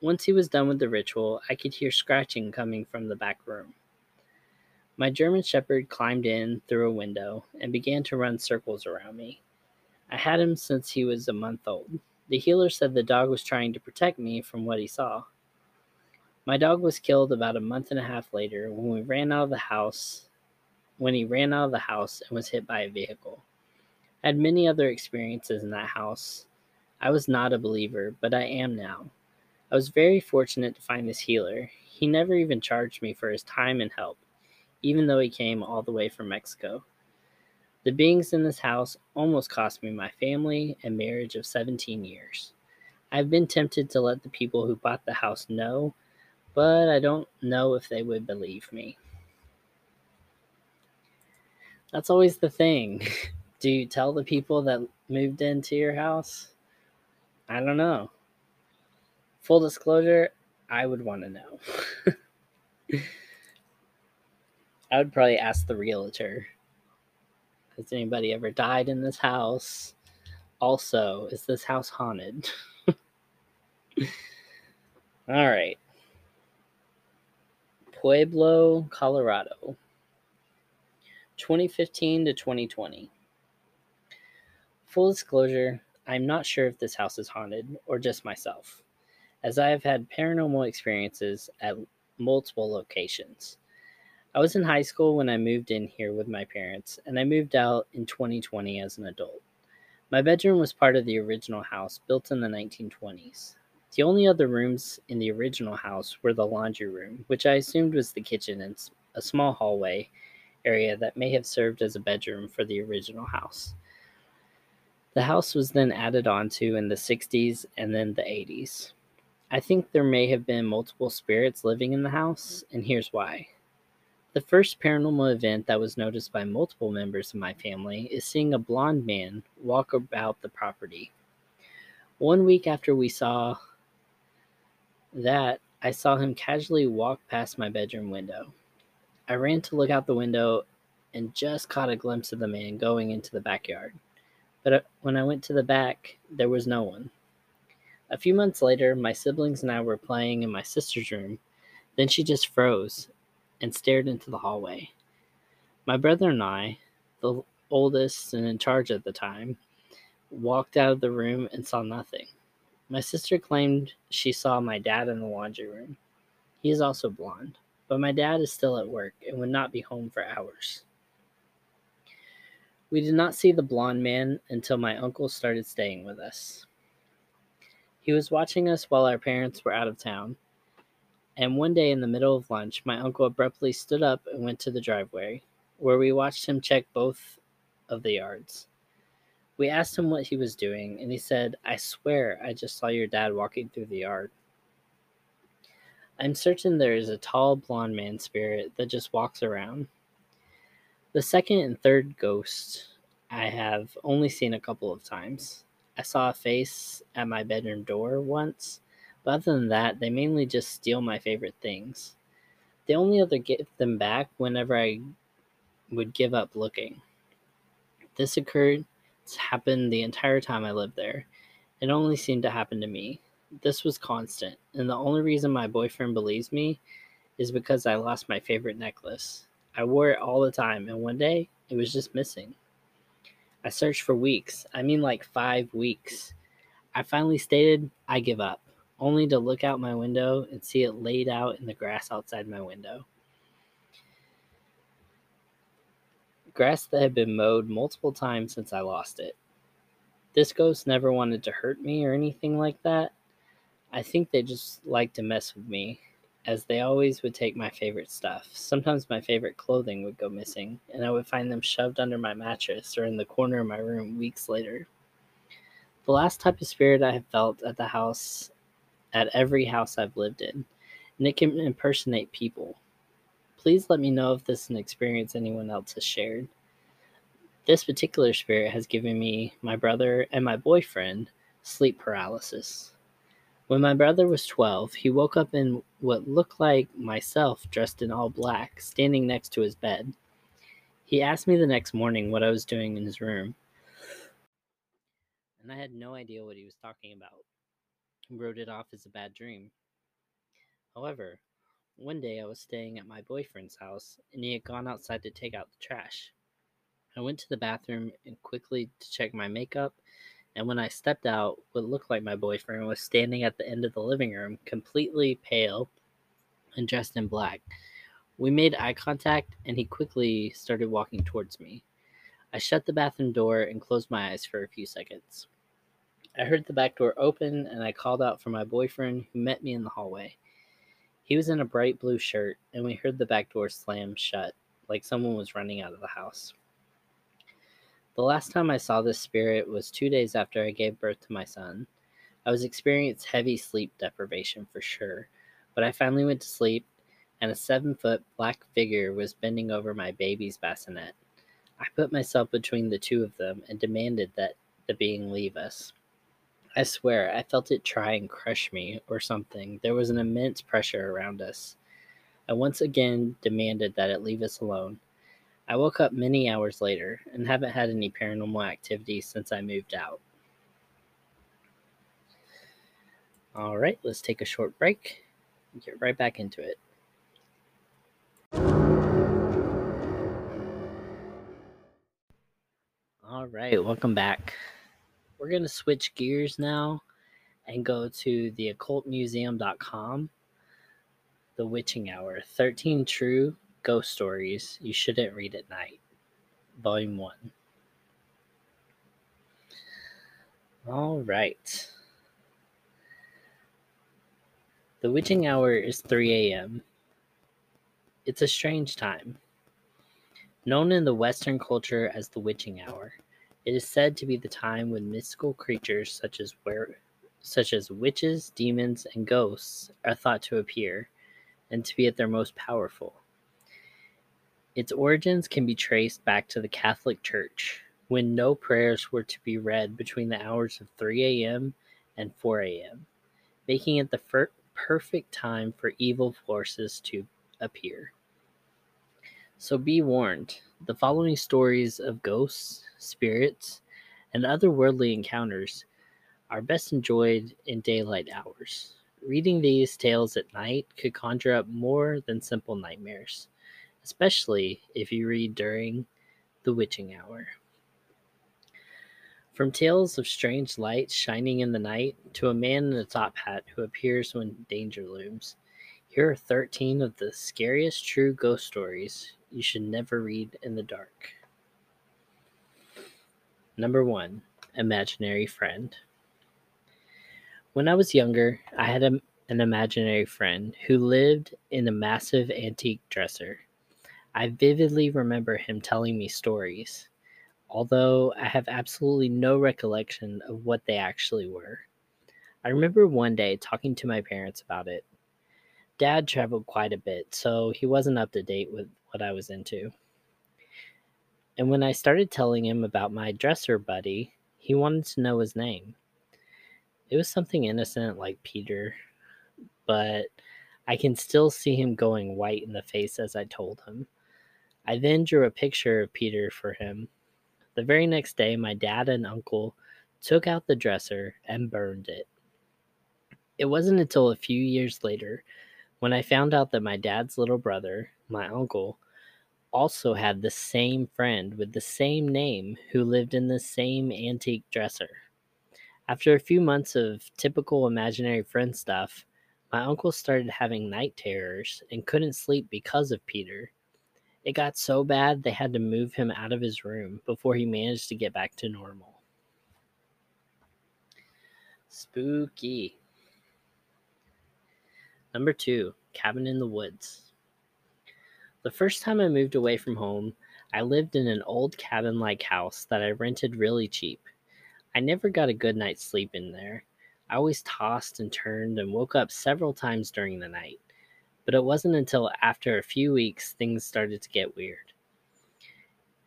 Once he was done with the ritual, I could hear scratching coming from the back room. My German Shepherd climbed in through a window and began to run circles around me. I had him since he was a month old. The healer said the dog was trying to protect me from what he saw. My dog was killed about a month and a half later when we ran out of the house when he ran out of the house and was hit by a vehicle. I had many other experiences in that house. I was not a believer, but I am now. I was very fortunate to find this healer. He never even charged me for his time and help even though he came all the way from Mexico. The beings in this house almost cost me my family and marriage of 17 years. I've been tempted to let the people who bought the house know, but I don't know if they would believe me. That's always the thing. Do you tell the people that moved into your house? I don't know. Full disclosure, I would want to know. I would probably ask the realtor Has anybody ever died in this house? Also, is this house haunted? All right. Pueblo, Colorado. 2015 to 2020. Full disclosure, I'm not sure if this house is haunted or just myself, as I have had paranormal experiences at multiple locations. I was in high school when I moved in here with my parents, and I moved out in 2020 as an adult. My bedroom was part of the original house built in the 1920s. The only other rooms in the original house were the laundry room, which I assumed was the kitchen, and a small hallway area that may have served as a bedroom for the original house. The house was then added onto in the 60s and then the 80s. I think there may have been multiple spirits living in the house, and here's why. The first paranormal event that was noticed by multiple members of my family is seeing a blond man walk about the property. One week after we saw that, I saw him casually walk past my bedroom window. I ran to look out the window and just caught a glimpse of the man going into the backyard. But uh, when I went to the back, there was no one. A few months later, my siblings and I were playing in my sister's room. Then she just froze and stared into the hallway. My brother and I, the oldest and in charge at the time, walked out of the room and saw nothing. My sister claimed she saw my dad in the laundry room. He is also blonde, but my dad is still at work and would not be home for hours. We did not see the blonde man until my uncle started staying with us. He was watching us while our parents were out of town and one day in the middle of lunch, my uncle abruptly stood up and went to the driveway, where we watched him check both of the yards. We asked him what he was doing, and he said, I swear I just saw your dad walking through the yard. I'm certain there is a tall blond man spirit that just walks around. The second and third ghosts I have only seen a couple of times. I saw a face at my bedroom door once, but other than that, they mainly just steal my favorite things. They only ever get them back whenever I would give up looking. This occurred, it's happened the entire time I lived there. It only seemed to happen to me. This was constant, and the only reason my boyfriend believes me is because I lost my favorite necklace. I wore it all the time, and one day it was just missing. I searched for weeks. I mean, like five weeks. I finally stated, I give up, only to look out my window and see it laid out in the grass outside my window. Grass that had been mowed multiple times since I lost it. This ghost never wanted to hurt me or anything like that. I think they just liked to mess with me as they always would take my favorite stuff. Sometimes my favorite clothing would go missing, and I would find them shoved under my mattress or in the corner of my room weeks later. The last type of spirit I have felt at the house, at every house I've lived in, and it can impersonate people. Please let me know if this is an experience anyone else has shared. This particular spirit has given me, my brother, and my boyfriend sleep paralysis. When my brother was 12, he woke up in what looked like myself dressed in all black, standing next to his bed. He asked me the next morning what I was doing in his room, and I had no idea what he was talking about. Wrote it off as a bad dream. However, one day I was staying at my boyfriend's house, and he had gone outside to take out the trash. I went to the bathroom and quickly to check my makeup and when I stepped out, what looked like my boyfriend was standing at the end of the living room, completely pale and dressed in black. We made eye contact, and he quickly started walking towards me. I shut the bathroom door and closed my eyes for a few seconds. I heard the back door open, and I called out for my boyfriend, who met me in the hallway. He was in a bright blue shirt, and we heard the back door slam shut, like someone was running out of the house. The last time I saw this spirit was two days after I gave birth to my son. I was experiencing heavy sleep deprivation for sure, but I finally went to sleep, and a seven foot black figure was bending over my baby's bassinet. I put myself between the two of them and demanded that the being leave us. I swear, I felt it try and crush me or something. There was an immense pressure around us. I once again demanded that it leave us alone. I woke up many hours later and haven't had any paranormal activity since I moved out. All right, let's take a short break and get right back into it. All right, welcome back. We're going to switch gears now and go to the occultmuseum.com, The Witching Hour 13 True Ghost Stories You Shouldn't Read at Night, Volume 1. All right. The witching hour is 3 a.m. It's a strange time. Known in the Western culture as the witching hour, it is said to be the time when mystical creatures such as were, such as witches, demons, and ghosts are thought to appear and to be at their most powerful. Its origins can be traced back to the Catholic Church, when no prayers were to be read between the hours of 3 a.m. and 4 a.m., making it the fir- perfect time for evil forces to appear. So be warned the following stories of ghosts, spirits, and other worldly encounters are best enjoyed in daylight hours. Reading these tales at night could conjure up more than simple nightmares especially if you read during the witching hour. From tales of strange lights shining in the night to a man in a top hat who appears when danger looms, here are 13 of the scariest true ghost stories you should never read in the dark. Number one, Imaginary Friend. When I was younger, I had a, an imaginary friend who lived in a massive antique dresser. I vividly remember him telling me stories, although I have absolutely no recollection of what they actually were. I remember one day talking to my parents about it. Dad traveled quite a bit, so he wasn't up to date with what I was into. And when I started telling him about my dresser buddy, He wanted to know his name. It was something innocent like Peter, but I can still see him going white in the face as I told him. I then drew a picture of Peter for him. The very next day, my dad and uncle took out the dresser and burned it. It wasn't until a few years later when I found out that my dad's little brother, my uncle, also had the same friend with the same name who lived in the same antique dresser. After a few months of typical imaginary friend stuff, my uncle started having night terrors and couldn't sleep because of Peter. It got so bad they had to move him out of his room before he managed to get back to normal. Spooky. Number two, Cabin in the Woods. The first time I moved away from home, I lived in an old cabin like house that I rented really cheap. I never got a good night's sleep in there. I always tossed and turned and woke up several times during the night. But it wasn't until after a few weeks things started to get weird.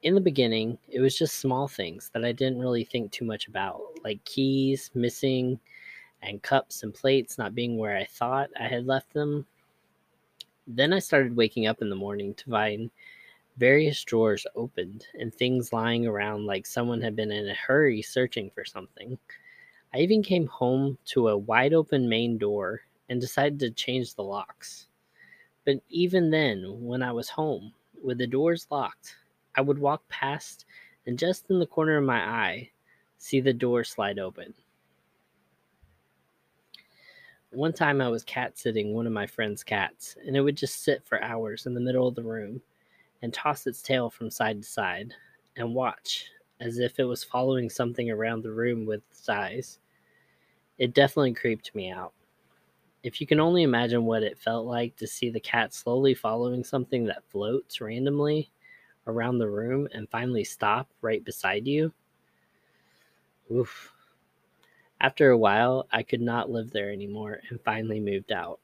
In the beginning, it was just small things that I didn't really think too much about, like keys missing and cups and plates not being where I thought I had left them. Then I started waking up in the morning to find various drawers opened and things lying around like someone had been in a hurry searching for something. I even came home to a wide open main door and decided to change the locks. But even then, when I was home, with the doors locked, I would walk past and just in the corner of my eye, see the door slide open. One time I was cat sitting one of my friend's cats, and it would just sit for hours in the middle of the room and toss its tail from side to side and watch as if it was following something around the room with its eyes. It definitely creeped me out. If you can only imagine what it felt like to see the cat slowly following something that floats randomly around the room and finally stop right beside you. Oof. After a while, I could not live there anymore and finally moved out.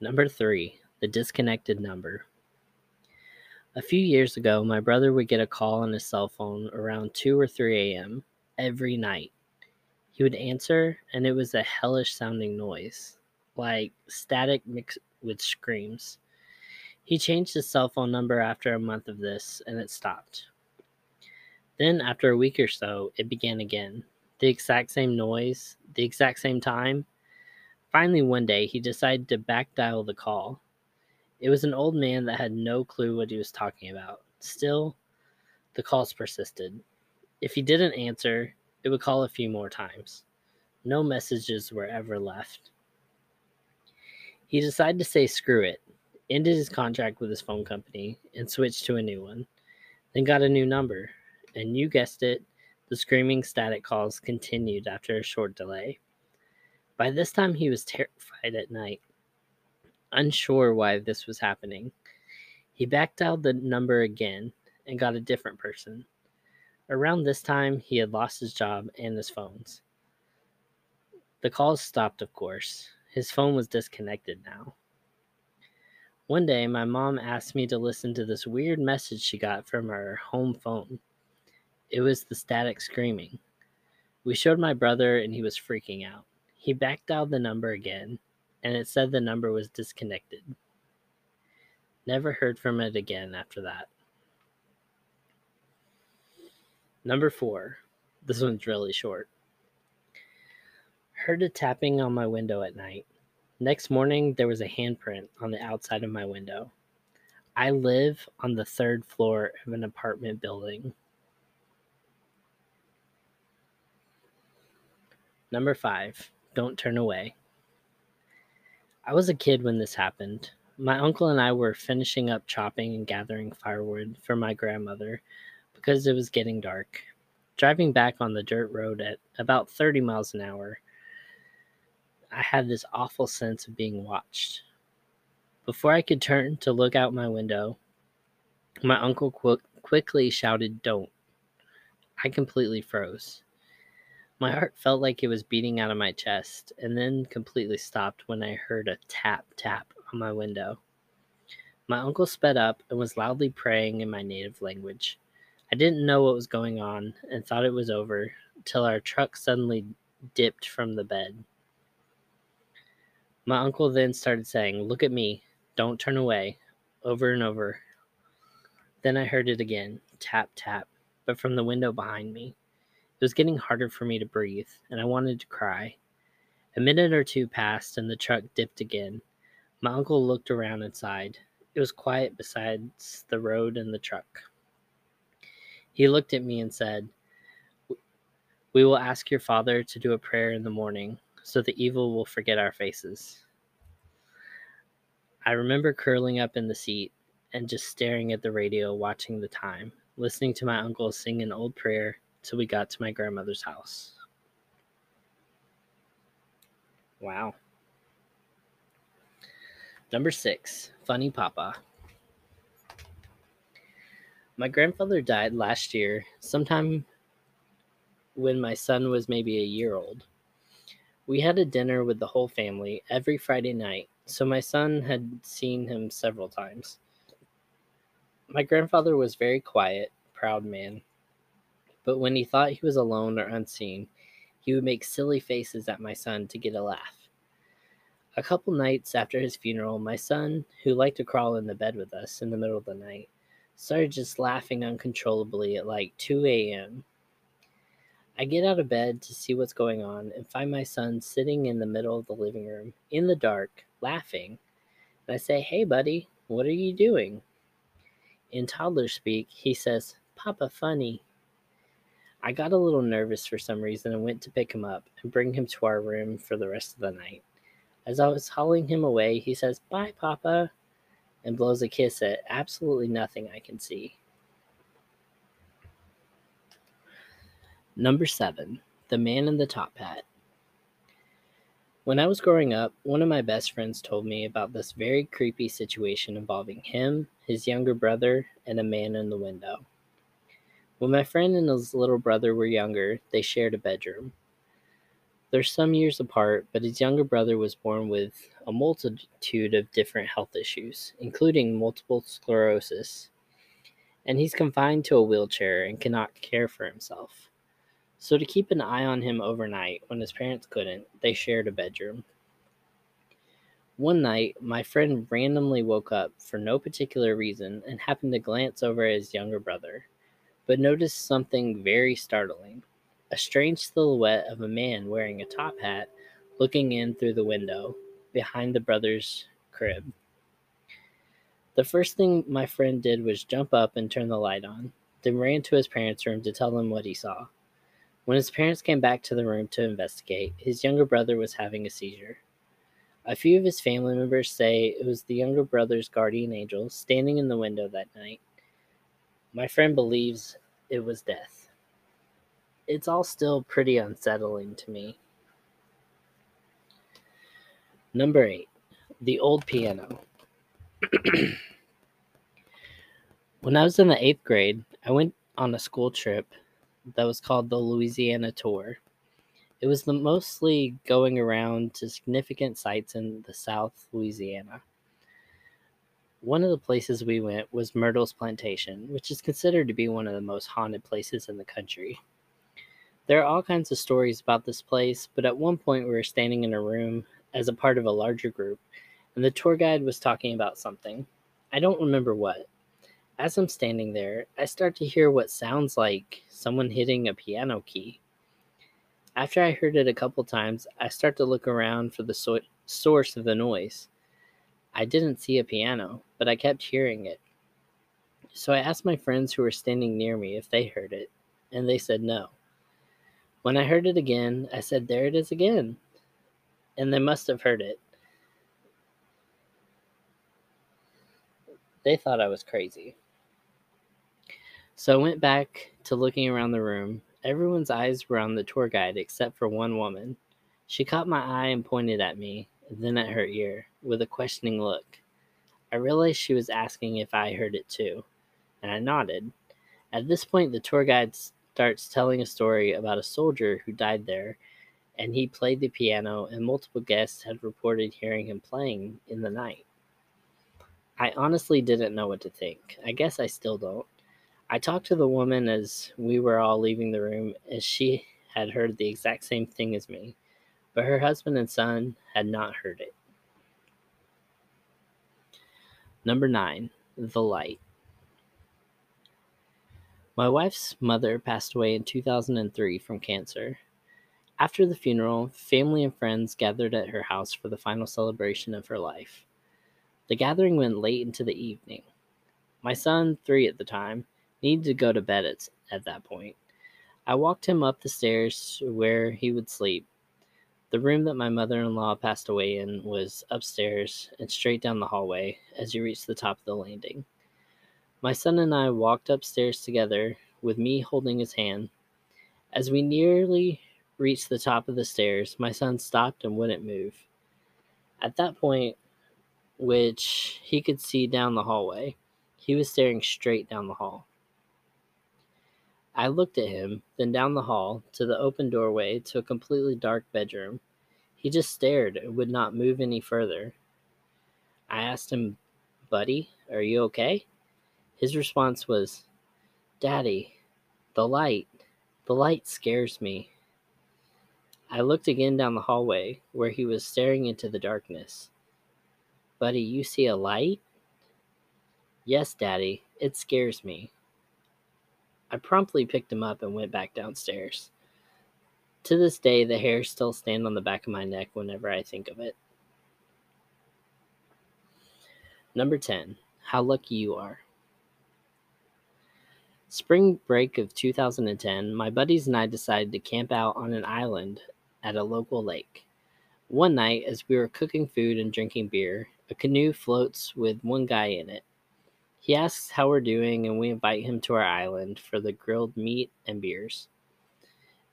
Number three, the disconnected number. A few years ago, my brother would get a call on his cell phone around 2 or 3 a.m. every night. He would answer, and it was a hellish sounding noise, like static mixed with screams. He changed his cell phone number after a month of this, and it stopped. Then, after a week or so, it began again. The exact same noise, the exact same time. Finally, one day, he decided to back dial the call. It was an old man that had no clue what he was talking about. Still, the calls persisted. If he didn't answer, it would call a few more times. No messages were ever left. He decided to say screw it, ended his contract with his phone company, and switched to a new one. Then got a new number, and you guessed it, the screaming static calls continued after a short delay. By this time, he was terrified at night unsure why this was happening. He backed out the number again and got a different person. Around this time, he had lost his job and his phones. The calls stopped, of course. His phone was disconnected now. One day, my mom asked me to listen to this weird message she got from her home phone. It was the static screaming. We showed my brother, and he was freaking out. He backed out the number again and it said the number was disconnected. Never heard from it again after that. Number four. This one's really short. Heard a tapping on my window at night. Next morning, there was a handprint on the outside of my window. I live on the third floor of an apartment building. Number five, don't turn away. I was a kid when this happened. My uncle and I were finishing up chopping and gathering firewood for my grandmother because it was getting dark. Driving back on the dirt road at about 30 miles an hour, I had this awful sense of being watched. Before I could turn to look out my window, my uncle qu- quickly shouted, Don't. I completely froze. My heart felt like it was beating out of my chest and then completely stopped when I heard a tap tap on my window. My uncle sped up and was loudly praying in my native language. I didn't know what was going on and thought it was over till our truck suddenly dipped from the bed. My uncle then started saying, Look at me, don't turn away, over and over. Then I heard it again tap, tap, but from the window behind me. It was getting harder for me to breathe, and I wanted to cry. A minute or two passed, and the truck dipped again. My uncle looked around and sighed. It was quiet besides the road and the truck. He looked at me and said, We will ask your father to do a prayer in the morning, so the evil will forget our faces. I remember curling up in the seat and just staring at the radio, watching the time, listening to my uncle sing an old prayer till we got to my grandmother's house. Wow. Number six, Funny Papa. My grandfather died last year, sometime when my son was maybe a year old. We had a dinner with the whole family every Friday night, so my son had seen him several times. My grandfather was very quiet, proud man, but when he thought he was alone or unseen, he would make silly faces at my son to get a laugh. A couple nights after his funeral, my son, who liked to crawl in the bed with us in the middle of the night, started just laughing uncontrollably at like 2 a.m. I get out of bed to see what's going on and find my son sitting in the middle of the living room in the dark, laughing. And I say, Hey, buddy, what are you doing? In toddler speak, he says, Papa, funny. I got a little nervous for some reason and went to pick him up and bring him to our room for the rest of the night. As I was hauling him away, he says, Bye, Papa, and blows a kiss at absolutely nothing I can see. Number seven, The Man in the Top Hat. When I was growing up, one of my best friends told me about this very creepy situation involving him, his younger brother, and a man in the window. When my friend and his little brother were younger, they shared a bedroom. They're some years apart, but his younger brother was born with a multitude of different health issues, including multiple sclerosis, and he's confined to a wheelchair and cannot care for himself. So, to keep an eye on him overnight when his parents couldn't, they shared a bedroom. One night, my friend randomly woke up for no particular reason and happened to glance over at his younger brother but noticed something very startling a strange silhouette of a man wearing a top hat looking in through the window behind the brother's crib. The first thing my friend did was jump up and turn the light on, then ran to his parents' room to tell them what he saw. When his parents came back to the room to investigate, his younger brother was having a seizure. A few of his family members say it was the younger brother's guardian angel standing in the window that night my friend believes it was death. It's all still pretty unsettling to me. Number eight, the old piano. when I was in the eighth grade, I went on a school trip that was called the Louisiana Tour. It was mostly going around to significant sites in the South Louisiana. One of the places we went was Myrtle's Plantation, which is considered to be one of the most haunted places in the country. There are all kinds of stories about this place, but at one point we were standing in a room as a part of a larger group, and the tour guide was talking about something. I don't remember what. As I'm standing there, I start to hear what sounds like someone hitting a piano key. After I heard it a couple times, I start to look around for the so- source of the noise. I didn't see a piano, but I kept hearing it. So I asked my friends who were standing near me if they heard it, and they said no. When I heard it again, I said, There it is again. And they must have heard it. They thought I was crazy. So I went back to looking around the room. Everyone's eyes were on the tour guide except for one woman. She caught my eye and pointed at me, then at her ear, with a questioning look. I realized she was asking if I heard it too, and I nodded. At this point, the tour guide starts telling a story about a soldier who died there, and he played the piano, and multiple guests had reported hearing him playing in the night. I honestly didn't know what to think. I guess I still don't. I talked to the woman as we were all leaving the room, as she had heard the exact same thing as me, but her husband and son had not heard it. Number nine, The Light. My wife's mother passed away in 2003 from cancer. After the funeral, family and friends gathered at her house for the final celebration of her life. The gathering went late into the evening. My son, three at the time, needed to go to bed at, at that point. I walked him up the stairs where he would sleep. The room that my mother in law passed away in was upstairs and straight down the hallway as you reached the top of the landing. My son and I walked upstairs together, with me holding his hand. As we nearly reached the top of the stairs, my son stopped and wouldn't move. At that point, which he could see down the hallway, he was staring straight down the hall. I looked at him, then down the hall to the open doorway to a completely dark bedroom. He just stared and would not move any further. I asked him, Buddy, are you okay? His response was, Daddy, the light, the light scares me. I looked again down the hallway where he was staring into the darkness. Buddy, you see a light? Yes, Daddy, it scares me. I promptly picked him up and went back downstairs. To this day, the hairs still stand on the back of my neck whenever I think of it. Number 10. How lucky you are. Spring break of 2010, my buddies and I decided to camp out on an island at a local lake. One night, as we were cooking food and drinking beer, a canoe floats with one guy in it. He asks how we're doing, and we invite him to our island for the grilled meat and beers.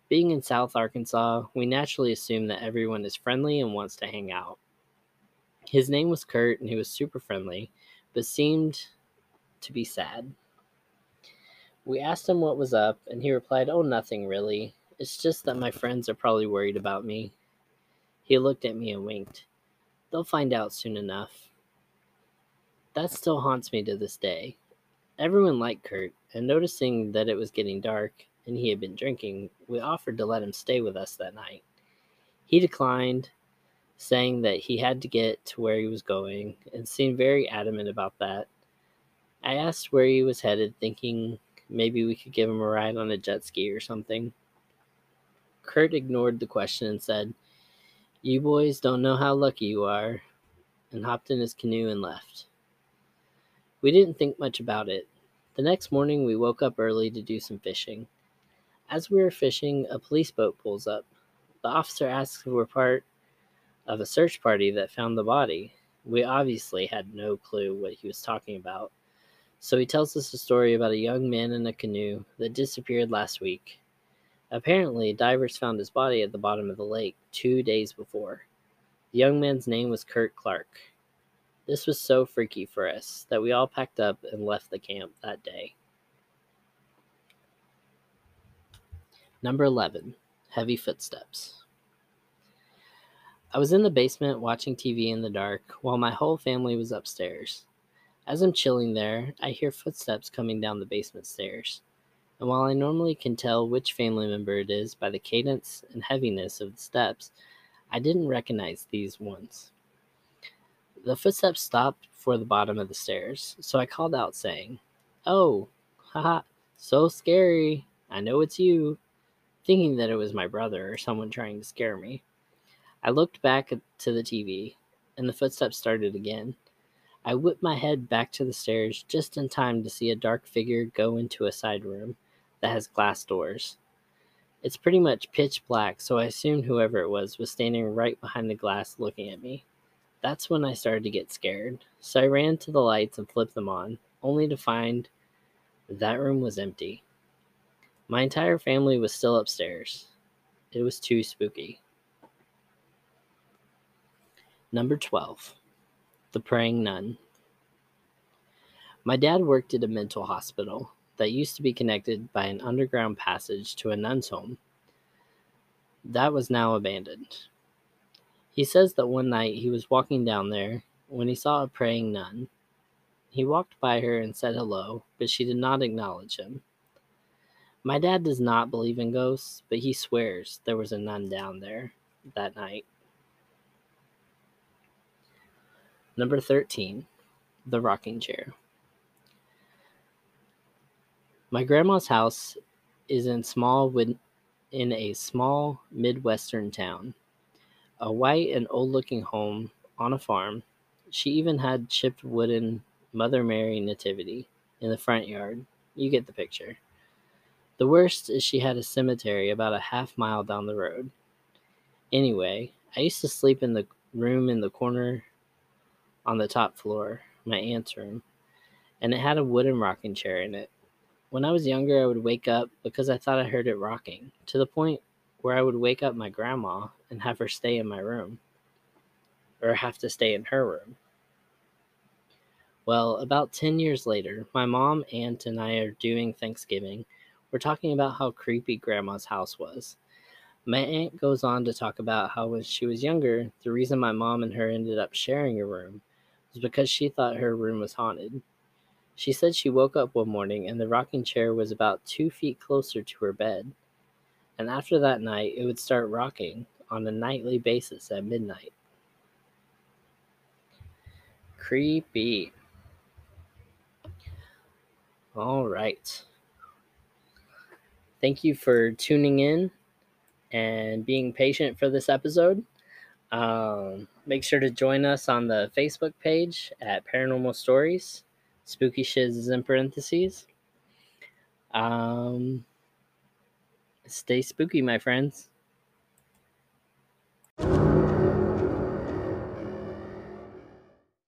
Being in South Arkansas, we naturally assume that everyone is friendly and wants to hang out. His name was Kurt, and he was super friendly, but seemed to be sad. We asked him what was up, and he replied, Oh, nothing really. It's just that my friends are probably worried about me. He looked at me and winked. They'll find out soon enough. That still haunts me to this day. Everyone liked Kurt, and noticing that it was getting dark and he had been drinking, we offered to let him stay with us that night. He declined, saying that he had to get to where he was going, and seemed very adamant about that. I asked where he was headed, thinking maybe we could give him a ride on a jet ski or something. Kurt ignored the question and said, You boys don't know how lucky you are, and hopped in his canoe and left. We didn't think much about it. The next morning, we woke up early to do some fishing. As we were fishing, a police boat pulls up. The officer asks if we're part of a search party that found the body. We obviously had no clue what he was talking about. So he tells us a story about a young man in a canoe that disappeared last week. Apparently, divers found his body at the bottom of the lake two days before. The young man's name was Kurt Clark. This was so freaky for us that we all packed up and left the camp that day. Number 11 Heavy Footsteps. I was in the basement watching TV in the dark while my whole family was upstairs. As I'm chilling there, I hear footsteps coming down the basement stairs. And while I normally can tell which family member it is by the cadence and heaviness of the steps, I didn't recognize these ones. The footsteps stopped for the bottom of the stairs, so I called out, saying, Oh, haha, so scary. I know it's you. Thinking that it was my brother or someone trying to scare me. I looked back to the TV, and the footsteps started again. I whipped my head back to the stairs just in time to see a dark figure go into a side room that has glass doors. It's pretty much pitch black, so I assumed whoever it was was standing right behind the glass looking at me. That's when I started to get scared. So I ran to the lights and flipped them on, only to find that room was empty. My entire family was still upstairs. It was too spooky. Number 12 The Praying Nun. My dad worked at a mental hospital that used to be connected by an underground passage to a nun's home. That was now abandoned. He says that one night he was walking down there when he saw a praying nun. He walked by her and said hello, but she did not acknowledge him. My dad does not believe in ghosts, but he swears there was a nun down there that night. Number 13, the rocking chair. My grandma's house is in small in a small midwestern town. A white and old-looking home on a farm. She even had chipped wooden Mother Mary nativity in the front yard. You get the picture. The worst is she had a cemetery about a half mile down the road. Anyway, I used to sleep in the room in the corner on the top floor, my aunt's room, and it had a wooden rocking chair in it. When I was younger, I would wake up because I thought I heard it rocking, to the point where I would wake up my grandma and have her stay in my room, or have to stay in her room. Well, about 10 years later, my mom, aunt, and I are doing Thanksgiving. We're talking about how creepy grandma's house was. My aunt goes on to talk about how when she was younger, the reason my mom and her ended up sharing a room was because she thought her room was haunted. She said she woke up one morning and the rocking chair was about two feet closer to her bed. And after that night, it would start rocking on a nightly basis at midnight. Creepy. All right. Thank you for tuning in and being patient for this episode. Um, make sure to join us on the Facebook page at Paranormal Stories. Spooky Shiz is in parentheses. Um, stay spooky, my friends.